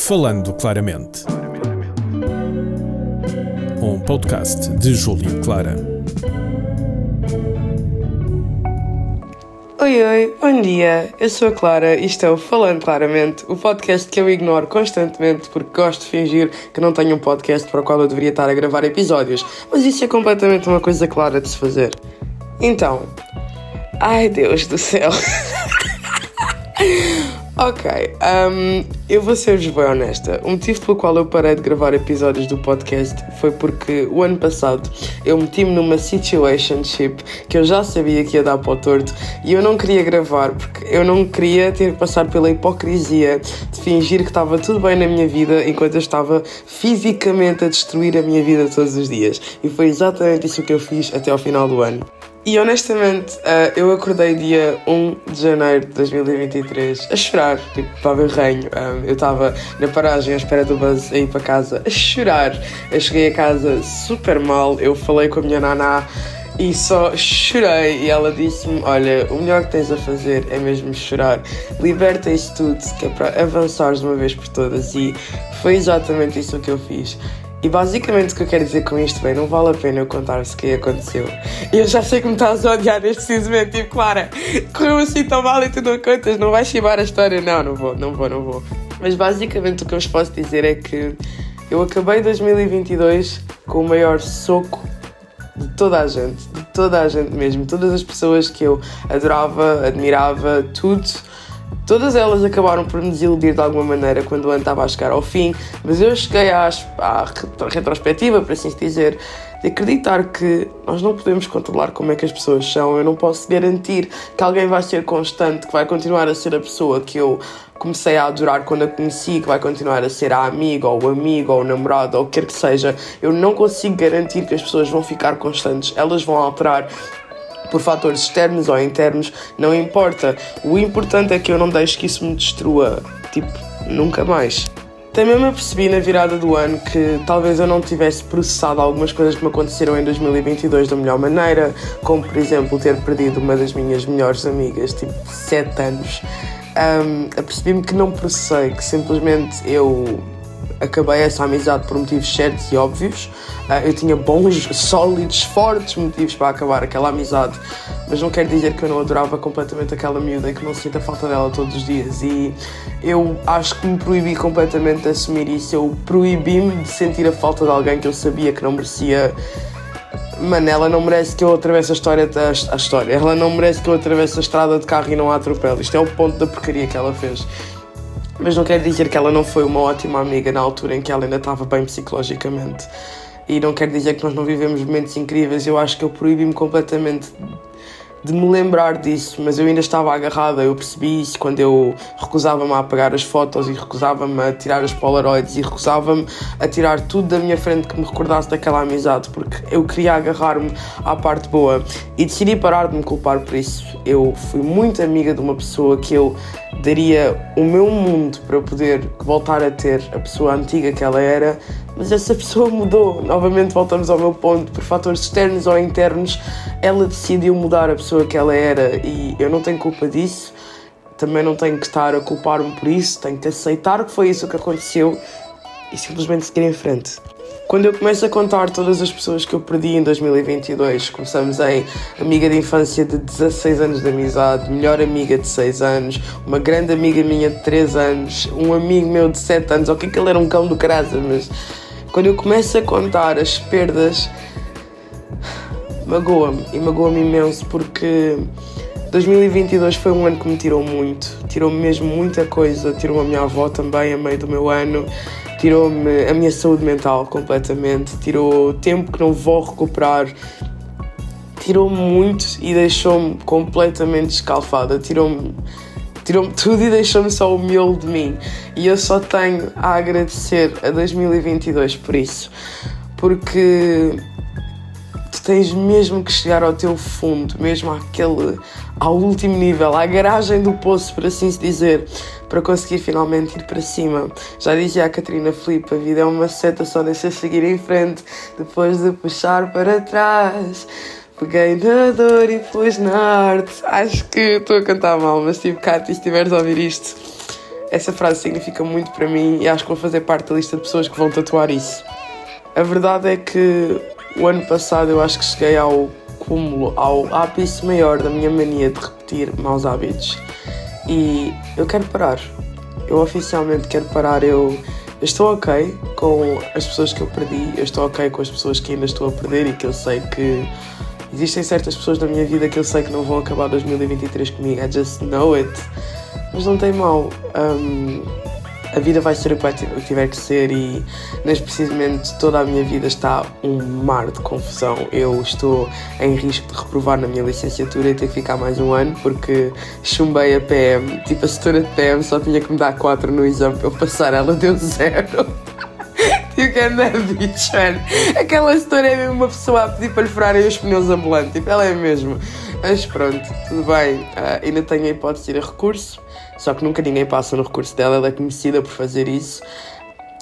Falando Claramente. Um podcast de Júlio Clara. Oi, oi, bom dia. Eu sou a Clara e isto é Falando Claramente, o podcast que eu ignoro constantemente porque gosto de fingir que não tenho um podcast para o qual eu deveria estar a gravar episódios, mas isso é completamente uma coisa clara de se fazer. Então, ai Deus do céu. Ok, um, eu vou ser-vos bem honesta. O motivo pelo qual eu parei de gravar episódios do podcast foi porque o ano passado eu meti-me numa situationship que eu já sabia que ia dar para o torto e eu não queria gravar porque eu não queria ter que passar pela hipocrisia de fingir que estava tudo bem na minha vida enquanto eu estava fisicamente a destruir a minha vida todos os dias. E foi exatamente isso que eu fiz até ao final do ano. E honestamente, uh, eu acordei dia 1 de janeiro de 2023 a chorar, tipo, para ver reino. Um, eu estava na paragem à espera do bus a ir para casa a chorar. Eu cheguei a casa super mal, eu falei com a minha naná e só chorei. E ela disse-me: Olha, o melhor que tens a fazer é mesmo chorar. Liberta isso tudo, que é para avançares de uma vez por todas. E foi exatamente isso que eu fiz. E basicamente o que eu quero dizer com isto, bem, não vale a pena eu contar-se o que aconteceu. Eu já sei que me estás a odiar neste preciso momento, tipo, Clara, correu assim tão mal e tu não contas, não vais chibar a história. Não, não vou, não vou, não vou. Mas basicamente o que eu vos posso dizer é que eu acabei 2022 com o maior soco de toda a gente, de toda a gente mesmo, todas as pessoas que eu adorava, admirava, tudo Todas elas acabaram por me desiludir de alguma maneira quando o ano estava a chegar ao fim, mas eu cheguei à, à retrospectiva, para assim dizer, de acreditar que nós não podemos controlar como é que as pessoas são. Eu não posso garantir que alguém vai ser constante, que vai continuar a ser a pessoa que eu comecei a adorar quando a conheci, que vai continuar a ser a amiga, ou o amigo, ou o namorado, ou o que quer que seja. Eu não consigo garantir que as pessoas vão ficar constantes, elas vão alterar por fatores externos ou internos, não importa. O importante é que eu não deixe que isso me destrua, tipo, nunca mais. Também me apercebi na virada do ano que talvez eu não tivesse processado algumas coisas que me aconteceram em 2022 da melhor maneira, como por exemplo ter perdido uma das minhas melhores amigas, tipo 7 anos. Um, apercebi-me que não processei, que simplesmente eu acabei essa amizade por motivos certos e óbvios. Uh, eu tinha bons, sólidos, fortes motivos para acabar aquela amizade, mas não quer dizer que eu não adorava completamente aquela miúda e que não sinta falta dela todos os dias. E eu acho que me proibi completamente de assumir isso. Eu proibi-me de sentir a falta de alguém que eu sabia que não merecia. Mano, ela não merece que eu atravesse a história, a, a história. Ela não merece que eu atravesse a estrada de carro e não a atropele. Isto é o ponto da porcaria que ela fez. Mas não quer dizer que ela não foi uma ótima amiga na altura em que ela ainda estava bem psicologicamente. E não quer dizer que nós não vivemos momentos incríveis. Eu acho que eu proibi-me completamente de me lembrar disso, mas eu ainda estava agarrada, eu percebi isso quando eu recusava-me a apagar as fotos e recusava-me a tirar as polaroids e recusava-me a tirar tudo da minha frente que me recordasse daquela amizade, porque eu queria agarrar-me à parte boa e decidi parar de me culpar por isso. Eu fui muito amiga de uma pessoa que eu daria o meu mundo para poder voltar a ter a pessoa antiga que ela era, mas essa pessoa mudou. Novamente voltamos ao meu ponto, por fatores externos ou internos, ela decidiu mudar a pessoa que ela era e eu não tenho culpa disso. Também não tenho que estar a culpar-me por isso, tenho que aceitar que foi isso que aconteceu e simplesmente seguir em frente. Quando eu começo a contar todas as pessoas que eu perdi em 2022, começamos em amiga de infância de 16 anos de amizade, melhor amiga de 6 anos, uma grande amiga minha de 3 anos, um amigo meu de 7 anos, ok que ele era um cão do carasa, mas quando eu começo a contar as perdas, magoa-me e magoa-me imenso porque 2022 foi um ano que me tirou muito, tirou-me mesmo muita coisa, tirou a minha avó também a meio do meu ano, tirou-me a minha saúde mental completamente, tirou tempo que não vou recuperar, tirou-me muito e deixou-me completamente escalfada, tirou-me tirou-me tudo e deixou-me só humilde de mim. E eu só tenho a agradecer a 2022 por isso, porque tu tens mesmo que chegar ao teu fundo, mesmo àquele, ao último nível, à garagem do poço, por assim se dizer, para conseguir finalmente ir para cima. Já dizia a Catarina Filipe, a vida é uma seta, só deixa seguir em frente, depois de puxar para trás. Peguei na dor e pus na arte. Acho que estou a cantar mal, mas tipo, Cátia, se estiveres a ouvir isto, essa frase significa muito para mim e acho que vou fazer parte da lista de pessoas que vão tatuar isso. A verdade é que o ano passado eu acho que cheguei ao cúmulo, ao ápice maior da minha mania de repetir maus hábitos. E eu quero parar. Eu oficialmente quero parar. Eu, eu estou ok com as pessoas que eu perdi, eu estou ok com as pessoas que ainda estou a perder e que eu sei que existem certas pessoas na minha vida que eu sei que não vão acabar 2023 comigo. I just know it. Mas não tem mal. Um, a vida vai ser o que tiver que ser e neste precisamente toda a minha vida está um mar de confusão. Eu estou em risco de reprovar na minha licenciatura e ter que ficar mais um ano porque chumbei a PM. Tipo, a setora de PM só tinha que me dar 4 no exame para eu passar, ela deu zero. You can that bitch, man. Aquela história é mesmo uma pessoa a pedir para lhe furarem os pneus ambulantes. Tipo, ela é mesmo. Mas pronto, tudo bem. Uh, ainda tenho a hipótese de ir a recurso. Só que nunca ninguém passa no recurso dela, ela é conhecida por fazer isso.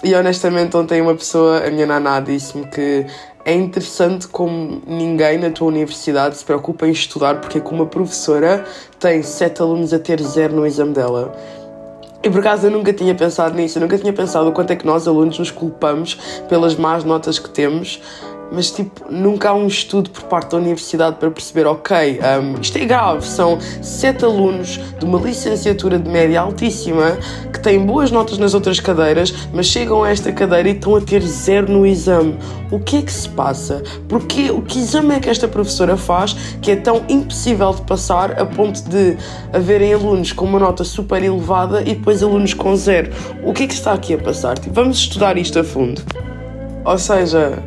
E honestamente, ontem uma pessoa, a minha naná, disse-me que é interessante como ninguém na tua universidade se preocupa em estudar, porque é que uma professora tem sete alunos a ter zero no exame dela. E por acaso eu nunca tinha pensado nisso, eu nunca tinha pensado o quanto é que nós, alunos, nos culpamos pelas más notas que temos mas tipo, nunca há um estudo por parte da universidade para perceber, ok, um, isto é grave, são sete alunos de uma licenciatura de média altíssima que têm boas notas nas outras cadeiras, mas chegam a esta cadeira e estão a ter zero no exame. O que é que se passa? Porque o que exame é que esta professora faz que é tão impossível de passar a ponto de haverem alunos com uma nota super elevada e depois alunos com zero? O que é que está aqui a passar? Tipo, vamos estudar isto a fundo. Ou seja,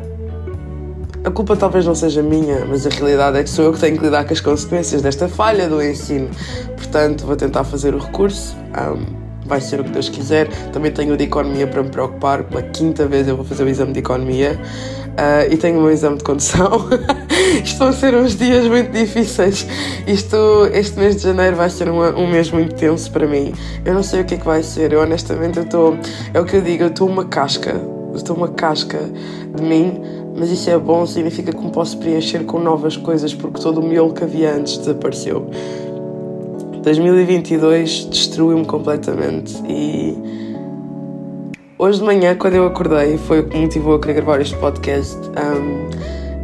a culpa talvez não seja minha, mas a realidade é que sou eu que tenho que lidar com as consequências desta falha do ensino. Portanto, vou tentar fazer o recurso. Um, vai ser o que Deus quiser. Também tenho o de economia para me preocupar. Pela quinta vez eu vou fazer o exame de economia. Uh, e tenho o meu exame de condução. Estão a ser uns dias muito difíceis. Isto, este mês de janeiro vai ser um mês muito tenso para mim. Eu não sei o que é que vai ser. Eu honestamente estou. É o que eu digo, eu estou uma casca. estou uma casca de mim mas isso é bom, significa que me posso preencher com novas coisas, porque todo o miolo que havia antes desapareceu. 2022 destruiu-me completamente e hoje de manhã, quando eu acordei, foi o que me motivou a querer gravar este podcast. Um,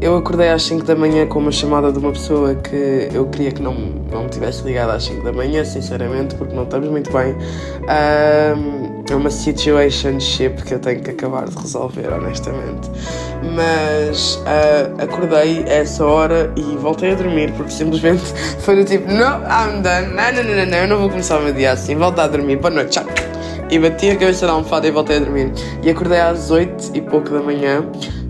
eu acordei às 5 da manhã com uma chamada de uma pessoa que eu queria que não, não me tivesse ligado às 5 da manhã, sinceramente, porque não estamos muito bem. Um, é uma situationship que eu tenho que acabar de resolver, honestamente. Mas uh, acordei a essa hora e voltei a dormir, porque simplesmente foi do tipo: No, I'm done, não, não, não, não, eu não vou começar o meu dia assim, volta a dormir, boa noite, tchau. E bati a cabeça da almofada e voltei a dormir. E acordei às 8 e pouco da manhã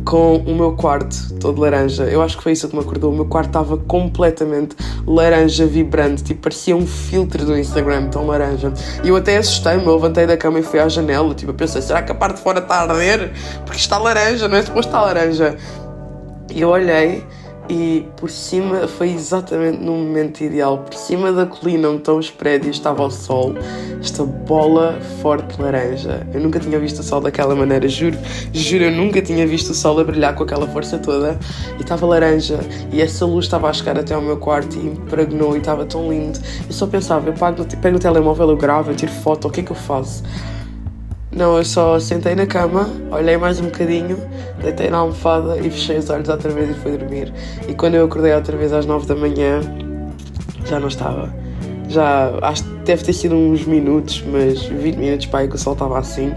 com o meu quarto todo laranja. Eu acho que foi isso que me acordou. O meu quarto estava completamente laranja, vibrante, tipo parecia um filtro do Instagram, tão laranja. E eu até assustei-me, eu levantei da cama e fui à janela. Tipo, eu pensei, será que a parte de fora está a arder? Porque está laranja, não é suposto estar laranja. E eu olhei e por cima foi exatamente no momento ideal. Por cima da colina onde estão os prédios estava o sol, esta bola forte laranja. Eu nunca tinha visto o sol daquela maneira, juro, juro, eu nunca tinha visto o sol a brilhar com aquela força toda. E estava laranja e essa luz estava a chegar até ao meu quarto e impregnou e estava tão lindo. Eu só pensava, eu pego, pego o telemóvel, eu gravo, eu tiro foto, o que é que eu faço? Não, eu só sentei na cama, olhei mais um bocadinho, deitei na almofada e fechei os olhos outra vez e fui dormir. E quando eu acordei outra vez às 9 da manhã, já não estava. Já, acho que deve ter sido uns minutos, mas 20 minutos para aí que o sol estava assim.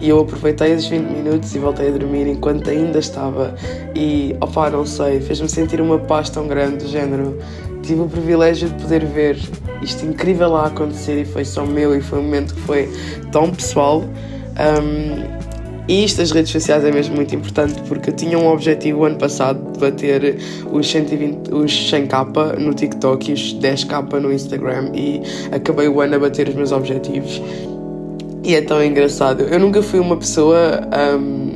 E eu aproveitei esses 20 minutos e voltei a dormir enquanto ainda estava. E, opá, não sei, fez-me sentir uma paz tão grande, do género. Tive o privilégio de poder ver isto incrível lá acontecer e foi só meu e foi um momento que foi tão pessoal. Um, e isto das redes sociais é mesmo muito importante porque eu tinha um objetivo ano passado de bater os 120, os 100k no TikTok e os 10k no Instagram e acabei o ano a bater os meus objetivos. E é tão engraçado. Eu nunca fui uma pessoa. Um,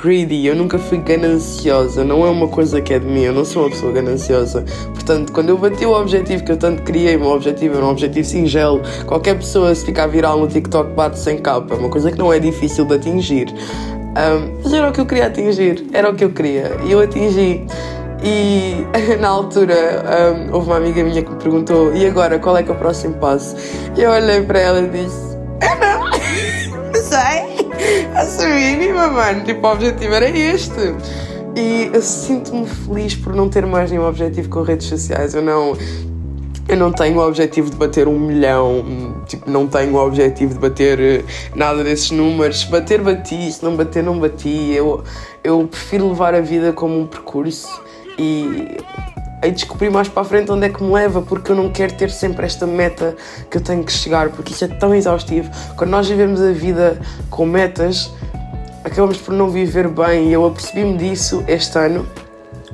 greedy, eu nunca fui gananciosa, não é uma coisa que é de mim, eu não sou uma pessoa gananciosa. Portanto, quando eu bati o objetivo que eu tanto queria, o meu objetivo era um objetivo singelo, qualquer pessoa se ficar viral no TikTok bate sem capa, é uma coisa que não é difícil de atingir. Um, mas era o que eu queria atingir, era o que eu queria e eu atingi. E na altura um, houve uma amiga minha que me perguntou: e agora qual é que é o próximo passo? E eu olhei para ela e disse: não, não sei, assumi-me, mano. Tipo, o objetivo era este. E eu sinto-me feliz por não ter mais nenhum objetivo com redes sociais. Eu não, eu não tenho o objetivo de bater um milhão, tipo, não tenho o objetivo de bater eh, nada desses números. Bater, bati, se não bater, não bati. Eu, eu prefiro levar a vida como um percurso e aí descobrir mais para a frente onde é que me leva, porque eu não quero ter sempre esta meta que eu tenho que chegar, porque isso é tão exaustivo. Quando nós vivemos a vida com metas, acabamos por não viver bem e eu apercebi-me disso este ano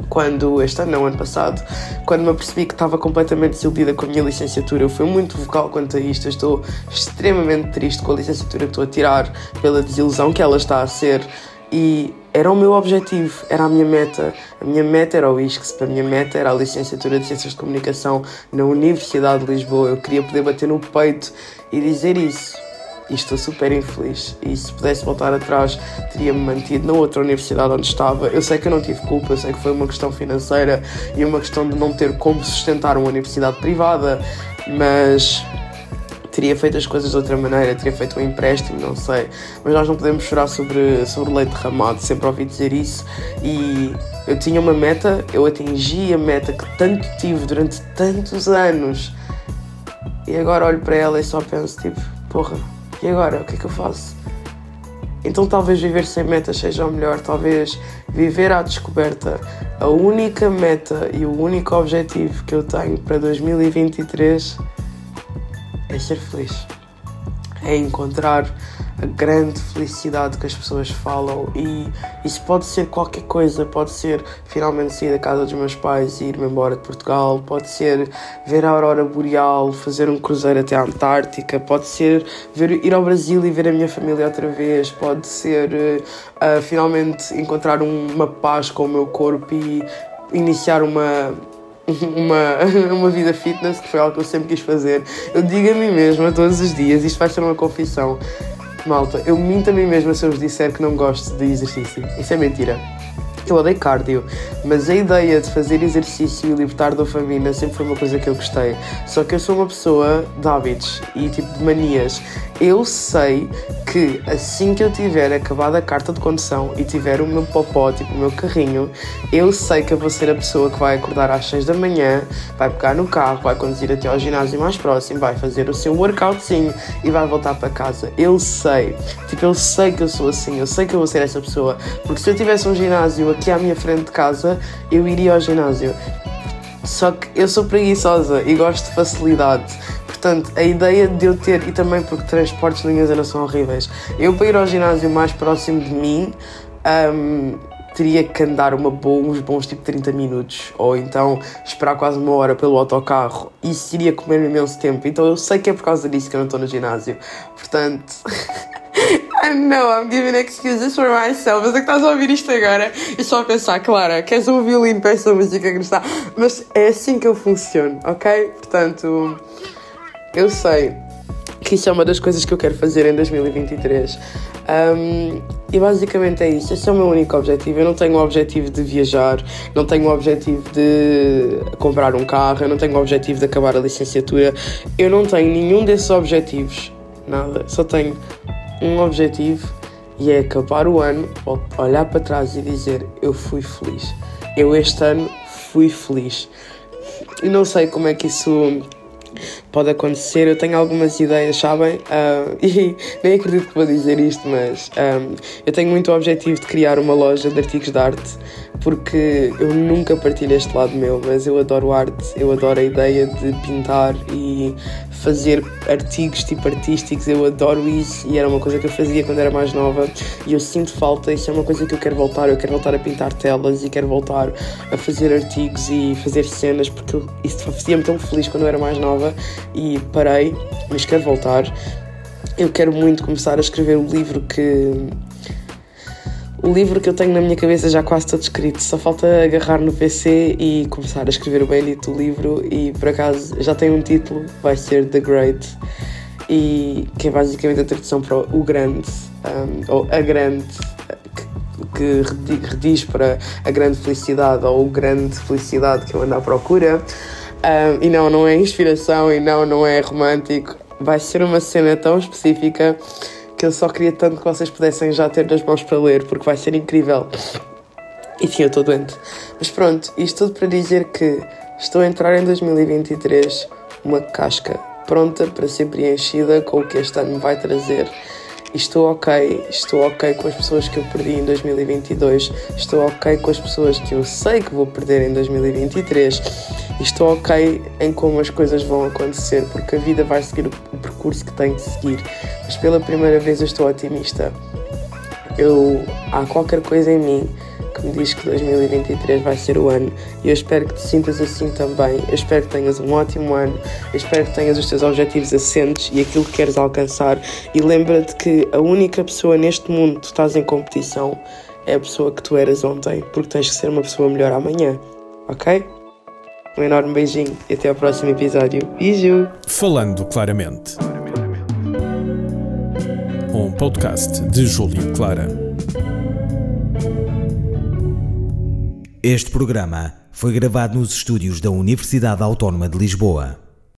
quando, este ano não, ano passado, quando me apercebi que estava completamente desiludida com a minha licenciatura. Eu fui muito vocal quanto a isto, eu estou extremamente triste com a licenciatura que estou a tirar, pela desilusão que ela está a ser e era o meu objetivo, era a minha meta. A minha meta era o ISCS, a minha meta era a licenciatura de Ciências de Comunicação na Universidade de Lisboa. Eu queria poder bater no peito e dizer isso e estou super infeliz. E se pudesse voltar atrás, teria-me mantido na outra universidade onde estava. Eu sei que eu não tive culpa, eu sei que foi uma questão financeira e uma questão de não ter como sustentar uma universidade privada, mas teria feito as coisas de outra maneira, teria feito um empréstimo, não sei. Mas nós não podemos chorar sobre, sobre leite derramado, sempre ouvi dizer isso. E eu tinha uma meta, eu atingi a meta que tanto tive durante tantos anos. E agora olho para ela e só penso, tipo, porra, e agora? O que é que eu faço? Então talvez viver sem metas seja o melhor, talvez viver à descoberta. A única meta e o único objetivo que eu tenho para 2023 é ser feliz. É encontrar a grande felicidade que as pessoas falam e isso pode ser qualquer coisa, pode ser finalmente sair da casa dos meus pais e ir-me embora de Portugal, pode ser ver a aurora boreal, fazer um cruzeiro até a Antártica, pode ser ver, ir ao Brasil e ver a minha família outra vez, pode ser uh, finalmente encontrar uma paz com o meu corpo e iniciar uma uma, uma vida fitness, que foi algo que eu sempre quis fazer. Eu digo a mim mesma todos os dias, isto vai ser uma confissão. Malta, eu minto a mim mesma se eu vos disser que não gosto de exercício. Isso é mentira. Eu odeio cardio, mas a ideia de fazer exercício e libertar dopamina sempre foi uma coisa que eu gostei. Só que eu sou uma pessoa de hábitos e tipo de manias. Eu sei que assim que eu tiver acabado a carta de condução e tiver o meu popó, tipo o meu carrinho, eu sei que eu vou ser a pessoa que vai acordar às 6 da manhã, vai pegar no carro, vai conduzir até ao ginásio mais próximo, vai fazer o seu workoutzinho e vai voltar para casa. Eu sei, tipo, eu sei que eu sou assim, eu sei que eu vou ser essa pessoa, porque se eu tivesse um ginásio aqui à minha frente de casa, eu iria ao ginásio. Só que eu sou preguiçosa e gosto de facilidade. Portanto, a ideia de eu ter, e também porque transportes na minha zona são horríveis, eu para ir ao ginásio mais próximo de mim, um, teria que andar uma boa, uns bons tipo 30 minutos, ou então esperar quase uma hora pelo autocarro. Isso iria comer imenso tempo. Então eu sei que é por causa disso que eu não estou no ginásio. Portanto. I know, I'm giving excuses for myself. Mas é que estás a ouvir isto agora e só a pensar, Clara, queres um violino para esta música que está. Mas é assim que eu funciono, ok? Portanto, eu sei que isso é uma das coisas que eu quero fazer em 2023. Um, e basicamente é isso. Esse é o meu único objetivo. Eu não tenho o objetivo de viajar, não tenho o objetivo de comprar um carro, eu não tenho o objetivo de acabar a licenciatura. Eu não tenho nenhum desses objetivos. Nada. Só tenho um objetivo e é acabar o ano, olhar para trás e dizer: Eu fui feliz. Eu este ano fui feliz. E não sei como é que isso pode acontecer. Eu tenho algumas ideias, sabem? Uh, e nem acredito que vou dizer isto, mas um, eu tenho muito o objetivo de criar uma loja de artigos de arte porque eu nunca partilho este lado meu, mas eu adoro arte, eu adoro a ideia de pintar e fazer artigos tipo artísticos, eu adoro isso e era uma coisa que eu fazia quando era mais nova e eu sinto falta, isso é uma coisa que eu quero voltar, eu quero voltar a pintar telas e quero voltar a fazer artigos e fazer cenas porque isso fazia-me tão feliz quando eu era mais nova e parei, mas quero voltar. Eu quero muito começar a escrever o livro que o livro que eu tenho na minha cabeça já quase todo escrito, só falta agarrar no PC e começar a escrever o bendito livro e por acaso já tem um título, vai ser The Great e que é basicamente a tradução para o grande um, ou a grande que rediz para a grande felicidade ou grande felicidade que eu ando à procura. Um, e não, não é inspiração e não, não é romântico. Vai ser uma cena tão específica que eu só queria tanto que vocês pudessem já ter nas mãos para ler, porque vai ser incrível. E sim, eu estou doente. Mas pronto, isto tudo para dizer que estou a entrar em 2023 uma casca pronta para ser preenchida com o que este ano vai trazer. Estou ok, estou ok com as pessoas que eu perdi em 2022, estou ok com as pessoas que eu sei que vou perder em 2023, e estou ok em como as coisas vão acontecer, porque a vida vai seguir o percurso que tem de seguir. Mas pela primeira vez eu estou otimista. Eu, há qualquer coisa em mim me diz que 2023 vai ser o ano e eu espero que te sintas assim também. Eu espero que tenhas um ótimo ano, eu espero que tenhas os teus objetivos assentes e aquilo que queres alcançar. E lembra-te que a única pessoa neste mundo que tu estás em competição é a pessoa que tu eras ontem, porque tens que ser uma pessoa melhor amanhã, ok? Um enorme beijinho e até ao próximo episódio. Beijo! Falando claramente. Um podcast de Júlio Clara. Este programa foi gravado nos estúdios da Universidade Autónoma de Lisboa.